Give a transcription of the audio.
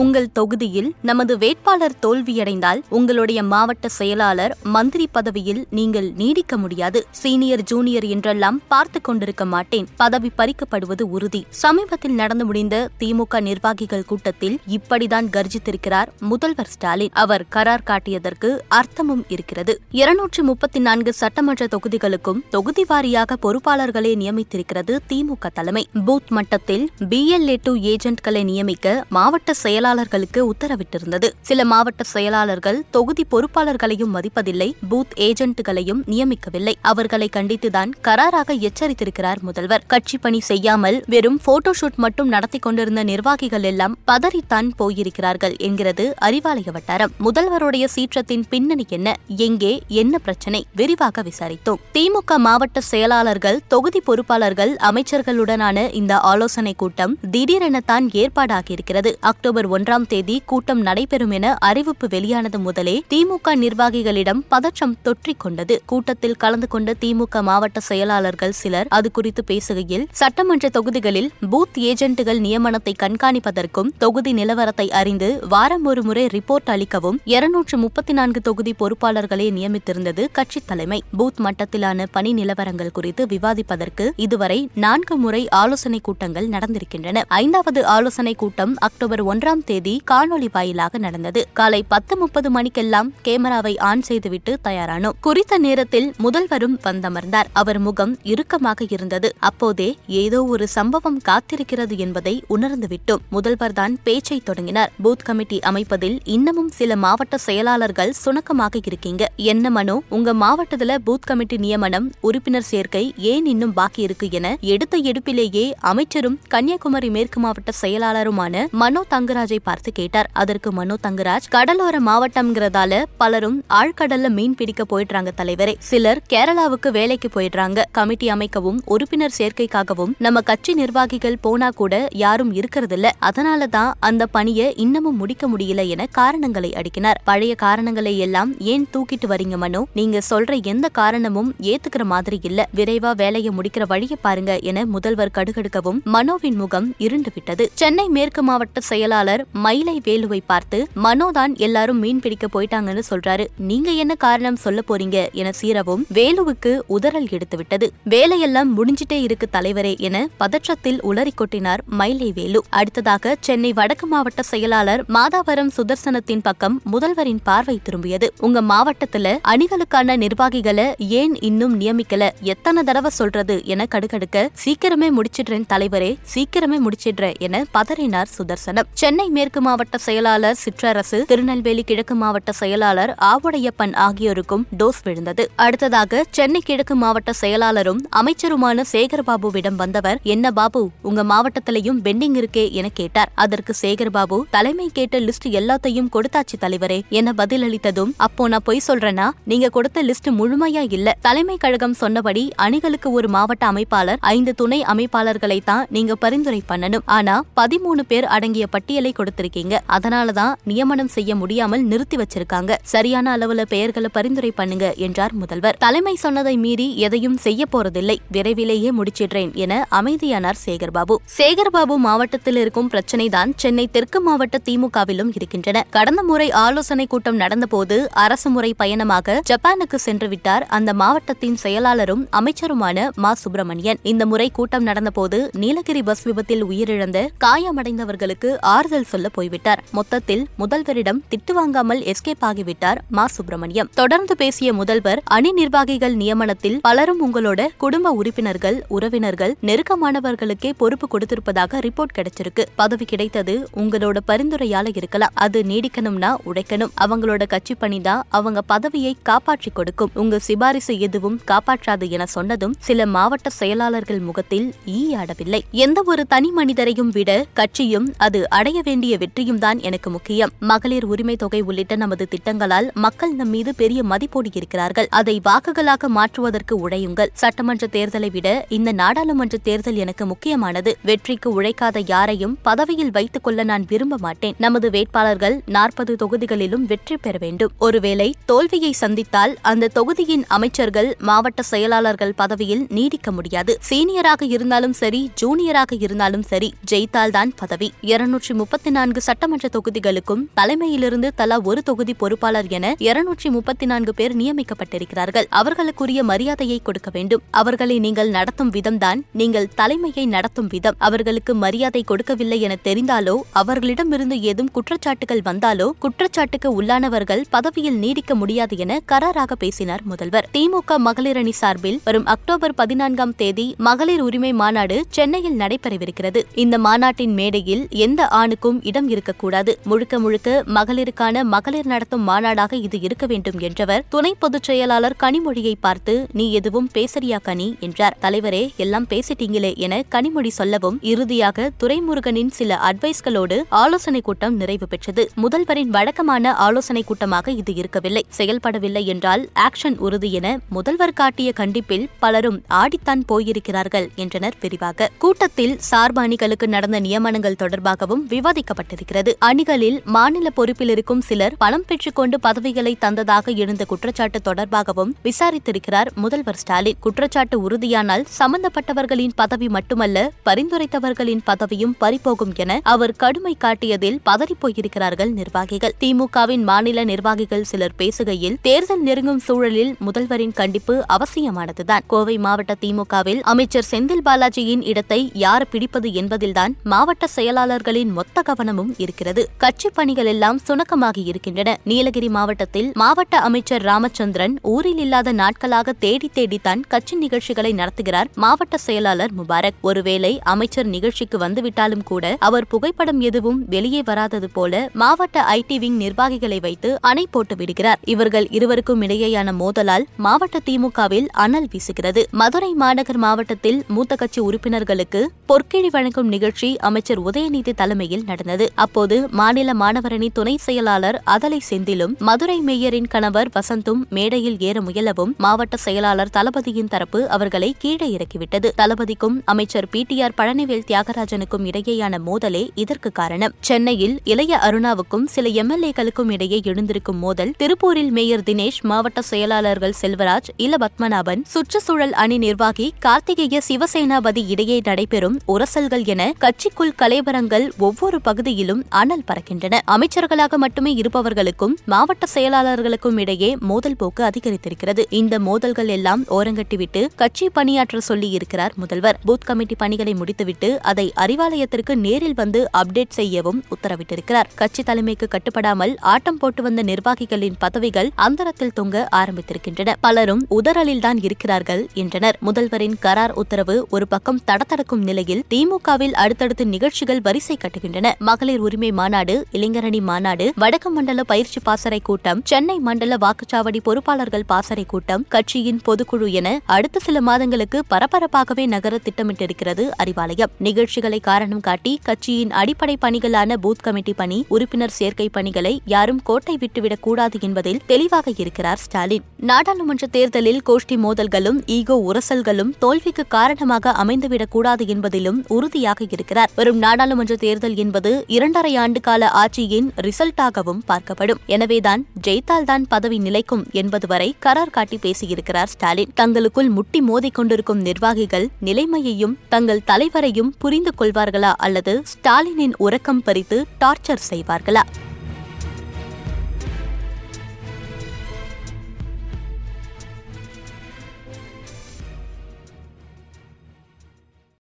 உங்கள் தொகுதியில் நமது வேட்பாளர் தோல்வியடைந்தால் உங்களுடைய மாவட்ட செயலாளர் மந்திரி பதவியில் நீங்கள் நீடிக்க முடியாது. சீனியர் ஜூனியர் என்றெல்லாம் பார்த்து கொண்டிருக்க மாட்டேன். பதவி பறிக்கப்படுவது உறுதி. சமீபத்தில் நடந்து முடிந்த திமுக நிர்வாகிகள் கூட்டத்தில் இப்படிதான் கர்ஜித்திருக்கிறார் முதல்வர் ஸ்டாலின். அவர் கரார் காட்டியதற்கு அர்த்தமும் இருக்கிறது. இருநூற்று முப்பத்தி நான்கு சட்டமன்ற தொகுதிகளுக்கும் தொகுதி வாரியாக பொறுப்பாளர்களை நியமித்திருக்கிறது திமுக தலைமை. பூத் மட்டத்தில் பிஎல்ஏ டூ ஏஜென்ட்களை நியமிக்க மாவட்ட செயலாளர் செயலாளர்களுக்கு உத்தரவிட்டிருந்தது. சில மாவட்ட செயலாளர்கள் தொகுதி பொறுப்பாளர்களையும் மதிப்பதில்லை பூத் ஏஜென்ட்டுகளையும் நியமிக்கவில்லை. அவர்களை கண்டித்துதான் கராராக எச்சரித்திருக்கிறார் முதல்வர். கட்சி பணி செய்யாமல் வெறும் போட்டோஷூட் மட்டும் நடத்தி கொண்டிருந்த நிர்வாகிகள் எல்லாம் பதறித்தான் போயிருக்கிறார்கள் என்கிறது அறிவாலய வட்டாரம். முதல்வருடைய சீற்றத்தின் பின்னணி என்ன? எங்கே? என்ன பிரச்சனை? விரிவாக விசாரித்தோம். திமுக மாவட்ட செயலாளர்கள் தொகுதி பொறுப்பாளர்கள் அமைச்சர்களுடனான இந்த ஆலோசனை கூட்டம் திடீரெனத்தான் ஏற்பாடாகியிருக்கிறது. அக்டோபர் ஒன்றாம் தேதி கூட்டம் நடைபெறும் என அறிவிப்பு வெளியானது முதலே திமுக நிர்வாகிகளிடம் பதற்றம் தொற்றிக் கொண்டது. கூட்டத்தில் கலந்து கொண்ட திமுக மாவட்ட செயலாளர்கள் சிலர் அது குறித்து பேசுகையில் சட்டமன்ற தொகுதிகளில் பூத் ஏஜென்ட்டுகள் நியமனத்தை கண்காணிப்பதற்கும் தொகுதி நிலவரத்தை அறிந்து வாரம் ஒரு முறை ரிப்போர்ட் அளிக்கவும் இருநூற்று முப்பத்தி நான்கு தொகுதி பொறுப்பாளர்களை நியமித்திருந்தது கட்சித் தலைமை. பூத் மட்டத்திலான பணி நிலவரங்கள் குறித்து விவாதிப்பதற்கு இதுவரை நான்கு முறை ஆலோசனை கூட்டங்கள் நடந்திருக்கின்றன. ஐந்தாவது ஆலோசனை கூட்டம் அக்டோபர் ஒன்றாம் தேதி காணொலி வாயிலாக நடந்தது. காலை பத்து முப்பது மணிக்கெல்லாம் கேமராவை ஆன் செய்துவிட்டு தயாரானோம் குறித்த நேரத்தில் முதல்வரும் வந்தமர்ந்தார். அவர் முகம் இறுக்கமாக இருந்தது. அப்போதே ஏதோ ஒரு சம்பவம் காத்திருக்கிறது என்பதை உணர்ந்துவிட்டோம் முதல்வர் தான் பேச்சை தொடங்கினார். பூத் கமிட்டி அமைப்பதில் இன்னமும் சில மாவட்ட செயலாளர்கள் சுணக்கமாக இருக்கீங்க. என்ன மனோ? உங்க மாவட்டத்துல பூத் கமிட்டி நியமனம் உறுப்பினர் சேர்க்கை ஏன் இன்னும் பாக்கி இருக்கு என எடுத்த எடுப்பிலேயே அமைச்சரும் கன்னியாகுமரி மேற்கு மாவட்ட செயலாளருமான மனோ தங்கராஜ் பார்த்து கேட்டார். அதற்கு மனோ தங்கராஜ் கடலோர மாவட்டம்ங்கிறதால பலரும் ஆழ்கடல்ல மீன் பிடிக்க போயிடுறாங்க தலைவரே. சிலர் கேரளாவுக்கு வேலைக்கு போயிடுறாங்க. கமிட்டி அமைக்கவும் உறுப்பினர் சேர்க்கைக்காகவும் நம்ம கட்சி நிர்வாகிகள் போனா கூட யாரும் இருக்கிறதில்ல. அதனால தான் அந்த பணியை இன்னமும் முடிக்க முடியல என காரணங்களை அடுக்கினார். பழைய காரணங்களை எல்லாம் ஏன் தூக்கிட்டு வரீங்க மனோ? நீங்க சொல்ற எந்த காரணமும் ஏத்துக்கிற மாதிரி இல்ல. விரைவா வேலையை முடிக்கிற வழியை பாருங்க என முதல்வர் கடுகடுக்கவும் மனோவின் முகம் இருண்டு விட்டது. சென்னை மேற்கு மாவட்ட செயலாளர் மயிலை வேலுவை பார்த்து மனோதான் எல்லாரும் மீன் பிடிக்க போயிட்டாங்கன்னு சொல்றாரு. நீங்க என்ன காரணம் சொல்ல போறீங்க? என சீரவும் வேலுவுக்கு உதறல் எடுத்துவிட்டது. வேலையெல்லாம் முடிஞ்சிட்டே இருக்கு தலைவரே என பதற்றத்தில் உளறி கொட்டினார் மயிலை வேலு. அடுத்ததாக சென்னை வடக்கு மாவட்ட செயலாளர் மாதாவரம் சுதர்சனத்தின் பக்கம் முதல்வரின் பார்வை திரும்பியது. உங்க மாவட்டத்துல அணிகளுக்கான நிர்வாகிகளை ஏன் இன்னும் நியமிக்கல? எத்தனை தடவை சொல்றது? என கடுகடுக்க சீக்கிரமே முடிச்சிடுறேன் தலைவரே சீக்கிரமே முடிச்சிடுறேன் என பதறினார் சுதர்சனம். சென்னை மேற்கு மாவட்ட செயலாளர் சிற்றரசு திருநெல்வேலி கிழக்கு மாவட்ட செயலாளர் ஆவுடையப்பன் ஆகியோருக்கும் டோஸ் விழுந்தது. அடுத்ததாக சென்னை கிழக்கு மாவட்ட செயலாளரும் அமைச்சருமான சேகர்பாபுவிடம் வந்தவர் என்ன பாபு உங்க மாவட்டத்திலையும் பெண்டிங் இருக்கே என கேட்டார். அதற்கு சேகர்பாபு தலைமை கேட்ட லிஸ்ட் எல்லாத்தையும் கொடுத்தாச்சு தலைவரே என பதிலளித்ததும் அப்போ நான் பொய் சொல்றேனா? நீங்க கொடுத்த லிஸ்ட் முழுமையா இல்ல. தலைமை கழகம் சொன்னபடி அணிகளுக்கு ஒரு மாவட்ட அமைப்பாளர் ஐந்து துணை அமைப்பாளர்களை தான் நீங்க பரிந்துரை பண்ணணும். ஆனா பதிமூணு பேர் அடங்கிய பட்டியலை கொடுத்திருக்கீங்க. அதனாலதான் நியமனம் செய்ய முடியாமல் நிறுத்தி வச்சிருக்காங்க. சரியான அளவுல பெயர்களை பரிந்துரை பண்ணுங்க என்றார் முதல்வர். தலைமை சொன்னதை மீறி எதையும் செய்ய போறதில்லை. விரைவிலேயே முடிச்சிடுறேன் என அமைதியானார் சேகர்பாபு. சேகர்பாபு மாவட்டத்தில் இருக்கும் பிரச்சனைதான் சென்னை தெற்கு மாவட்ட திமுகவிலும் இருக்கின்றன. கடந்த முறை ஆலோசனை கூட்டம் நடந்தபோது அரசு முறை பயணமாக ஜப்பானுக்கு சென்று விட்டார் அந்த மாவட்டத்தின் செயலாளரும் அமைச்சருமான மா. சுப்பிரமணியன். இந்த முறை கூட்டம் நடந்தபோது நீலகிரி பஸ் விபத்தில் உயிரிழந்த காயமடைந்தவர்களுக்கு ஆறுதல் சொல்ல போய்விட்டார். மொத்தத்தில் முதல்வரிடம் திட்டு வாங்காமல் எஸ்கேப் ஆகிவிட்டார் மா. சுப்பிரமணியம். தொடர்ந்து பேசிய முதல்வர் அணி நிர்வாகிகள் நியமனத்தில் பலரும் உங்களோட குடும்ப உறுப்பினர்கள் உறவினர்கள் நெருக்கமானவர்களுக்கே பொறுப்பு கொடுத்திருப்பதாக ரிப்போர்ட் கிடைச்சிருக்கு. பதவி கிடைத்தது உங்களோட பரிந்துரையால இருக்கலாம். அது நீடிக்கணும்னா உடைக்கணும். அவங்களோட கட்சி பணிதான் அவங்க பதவியை காப்பாற்றி கொடுக்கும். உங்க சிபாரிசு எதுவும் காப்பாற்றாது என சொன்னதும் சில மாவட்ட செயலாளர்கள் முகத்தில் ஈ. ஆடவில்லை. எந்த ஒரு தனி மனிதரையும் விட கட்சியும் அது அடைய வேண்டிய வேண்டிய வெற்றியும் தான் எனக்கு முக்கியம். மகளிர் உரிமை தொகை உள்ளிட்ட நமது திட்டங்களால் மக்கள் நம் மீது பெரிய மதிப்போடு இருக்கிறார்கள். அதை வாக்குகளாக மாற்றுவதற்கு உழையுங்கள். சட்டமன்ற தேர்தலை விட இந்த நாடாளுமன்ற தேர்தல் எனக்கு முக்கியமானது. வெற்றிக்கு உழைக்காத யாரையும் பதவியில் வைத்துக் கொள்ள நான் விரும்ப மாட்டேன். நமது வேட்பாளர்கள் நாற்பது தொகுதிகளிலும் வெற்றி பெற வேண்டும். ஒருவேளை தோல்வியை சந்தித்தால் அந்த தொகுதியின் அமைச்சர்கள் மாவட்ட செயலாளர்கள் பதவியில் நீடிக்க முடியாது. சீனியராக இருந்தாலும் சரி ஜூனியராக இருந்தாலும் சரி ஜெயித்தால்தான் பதவி. இருநூற்றி முப்பத்தி நான்கு சட்டமன்ற தொகுதிகளுக்கும் தலைமையிலிருந்து தலா ஒரு தொகுதி பொறுப்பாளர் என இருநூற்றி முப்பத்தி நான்கு பேர் நியமிக்கப்பட்டிருக்கிறார்கள். அவர்களுக்குரிய மரியாதையை கொடுக்க வேண்டும். அவர்களை நீங்கள் நடத்தும் விதம்தான் நீங்கள் தலைமையை நடத்தும் விதம். அவர்களுக்கு மரியாதை கொடுக்கவில்லை என தெரிந்தாலோ அவர்களிடமிருந்து ஏதும் குற்றச்சாட்டுகள் வந்தாலோ குற்றச்சாட்டுக்கு உள்ளானவர்கள் பதவியில் நீடிக்க முடியாது என கராராக பேசினார் முதல்வர். திமுக மகளிர் அணி சார்பில் வரும் அக்டோபர் பதினான்காம் தேதி மகளிர் உரிமை மாநாடு சென்னையில் நடைபெறவிருக்கிறது. இந்த மாநாட்டின் மேடையில் எந்த ஆணுக்கும் இடம் இருக்கக்கூடாது. முழுக்க முழுக்க மகளிருக்கான மகளிர் நடத்தும் மாநாடாக இது இருக்க வேண்டும் என்றவர் துணை பொதுச் செயலாளர் கனிமொழியை பார்த்து நீ எதுவும் பேசறியா கனி? என்றார். தலைவரே எல்லாம் பேசிட்டீங்களே என கனிமொழி சொல்லவும் இறுதியாக துரைமுருகனின் சில அட்வைஸ்களோடு ஆலோசனை கூட்டம் நிறைவு பெற்றது. முதல்வரின் வழக்கமான ஆலோசனை கூட்டமாக இது இருக்கவில்லை. செயல்படவில்லை என்றால் ஆக்ஷன் உறுதி என முதல்வர் காட்டிய கண்டிப்பில் பலரும் ஆடித்தான் போயிருக்கிறார்கள் என்றனர் விரிவாக. கூட்டத்தில் சார்பு அணிகளுக்கு நடந்த நியமனங்கள் தொடர்பாகவும் விவாதி விவாதிக்கப்பட்டிருக்கிறது அணிகளில் மாநில பொறுப்பில் இருக்கும் சிலர் பணம் பெற்றுக்கொண்டு பதவிகளை தந்ததாக எழுந்த குற்றச்சாட்டு தொடர்பாகவும் விசாரித்திருக்கிறார் முதல்வர் ஸ்டாலின். குற்றச்சாட்டு உறுதியானால் சம்பந்தப்பட்டவர்களின் பதவி மட்டுமல்ல பரிந்துரைத்தவர்களின் பதவியும் பறிபோகும் என அவர் கடுமை காட்டியதில் பதறிப்போயிருக்கிறார்கள் நிர்வாகிகள். திமுகவின் மாநில நிர்வாகிகள் சிலர் பேசுகையில் தேர்தல் நெருங்கும் சூழலில் முதல்வரின் கண்டிப்பு அவசியமானதுதான். கோவை மாவட்ட திமுகவில் அமைச்சர் செந்தில் பாலாஜியின் இடத்தை யார் பிடிப்பது என்பதில்தான் மாவட்ட செயலாளர்களின் மொத்த கவனமும் இருக்கிறது. கட்சி பணிகள் எல்லாம் சுணக்கமாகி இருக்கின்றன. நீலகிரி மாவட்டத்தில் மாவட்ட அமைச்சர் ராமச்சந்திரன் ஊரில் இல்லாத நாட்களாக தேடி தேடித்தான் கட்சி நிகழ்ச்சிகளை நடத்துகிறார் மாவட்ட செயலாளர் முபாரக். ஒருவேளை அமைச்சர் நிகழ்ச்சிக்கு வந்துவிட்டாலும் கூட அவர் புகைப்படம் எதுவும் வெளியே வராதது போல மாவட்ட ஐடி விங் நிர்வாகிகளை வைத்து அணை போட்டு விடுகிறார். இவர்கள் இருவருக்கும் இடையேயான மோதலால் மாவட்ட திமுகவில் அனல் வீசுகிறது. மதுரை மாநகர் மாவட்டத்தில் மூத்த கட்சி உறுப்பினர்களுக்கு பொற்கிழி வழங்கும் நிகழ்ச்சி அமைச்சர் உதயநிதி தலைமையில் நடந்தது அப்போது மாநில மாணவரணி துணை செயலாளர் அதலை செந்திலும் மதுரை மேயரின் கணவர் வசந்தும் மேடையில் ஏற முயலவும் மாவட்ட செயலாளர் தளபதியின் தரப்பு அவர்களை கீழே இறக்கிவிட்டது. தளபதிக்கும் அமைச்சர் பி. டி. ஆர். பழனிவேல் தியாகராஜனுக்கும் இடையேயான மோதலே இதற்கு காரணம். சென்னையில் இளைய அருணாவுக்கும் சில எம்எல்ஏக்களுக்கும் இடையே எழுந்திருக்கும் மோதல் திருப்பூரில் மேயர் தினேஷ் மாவட்ட செயலாளர்கள் செல்வராஜ் இல பத்மநாபன் சுற்றுச்சூழல் அணி நிர்வாகி கார்த்திகேய சிவசேனாபதி இடையே நடைபெறும் உரசல்கள் என கட்சிக்குள் கலைவரங்கள் ஒவ்வொரு பகுதியிலும் அனல் பறக்கின்றன. அமைச்சர்களாக மட்டுமே இருப்பவர்களுக்கும் மாவட்ட செயலாளர்களுக்கும் இடையே மோதல் போக்கு அதிகரித்திருக்கிறது. இந்த மோதல்கள் எல்லாம் ஓரங்கட்டிவிட்டு கட்சி பணியாற்ற சொல்லி இருக்கிறார் முதல்வர். பூத் கமிட்டி பணிகளை முடித்துவிட்டு அதை அறிவாலயத்திற்கு நேரில் வந்து அப்டேட் செய்யவும் உத்தரவிட்டிருக்கிறார். கட்சி தலைமைக்கு கட்டுப்படாமல் ஆட்டம் போட்டு வந்த நிர்வாகிகளின் பதவிகள் அந்தரத்தில் தொங்க ஆரம்பித்திருக்கின்றன. பலரும் உதறலில்தான் இருக்கிறார்கள் என்றனர். முதல்வரின் கரார் உத்தரவு ஒரு பக்கம் தடத்தடக்கும் நிலையில் திமுகவில் அடுத்தடுத்து நிகழ்ச்சிகள் வரிசை கட்டுகின்றன. மகளிர் உரிமை மாநாடு இளைஞரணி மாநாடு வடக்கு மண்டல பயிற்சி பாசறை கூட்டம் சென்னை மண்டல வாக்குச்சாவடி பொறுப்பாளர்கள் பாசறை கூட்டம் கட்சியின் பொதுக்குழு என அடுத்த சில மாதங்களுக்கு பரபரப்பாகவே நகர திட்டமிட்டிருக்கிறது அறிவாலயம். நிகழ்ச்சிகளை காரணம் காட்டி கட்சியின் அடிப்படை பணிகளான பூத் கமிட்டி பணி உறுப்பினர் சேர்க்கை பணிகளை யாரும் கோட்டை விட்டுவிடக் கூடாது என்பதில் தெளிவாக இருக்கிறார் ஸ்டாலின். நாடாளுமன்ற தேர்தலில் கோஷ்டி மோதல்களும் ஈகோ உரசல்களும் தோல்விக்கு காரணமாக அமைந்துவிடக் கூடாது என்பதிலும் உறுதியாக இருக்கிறார். வரும் நாடாளுமன்ற தேர்தல் என்பது இரண்டரை ஆண்டு கால ஆட்சியின் ரிசல்ட்டாகவும் பார்க்கப்படும். எனவேதான் ஜெயித்தால்தான் பதவி நிலைக்கும் என்பது வரை கரார் காட்டி பேசியிருக்கிறார் ஸ்டாலின். தங்களுக்குள் முட்டி மோதிக் கொண்டிருக்கும் நிர்வாகிகள் நிலைமையையும் தங்கள் தலைவரையும் புரிந்து கொள்வார்களா அல்லது ஸ்டாலினின் உறக்கம் பறித்து டார்ச்சர் செய்வார்களா?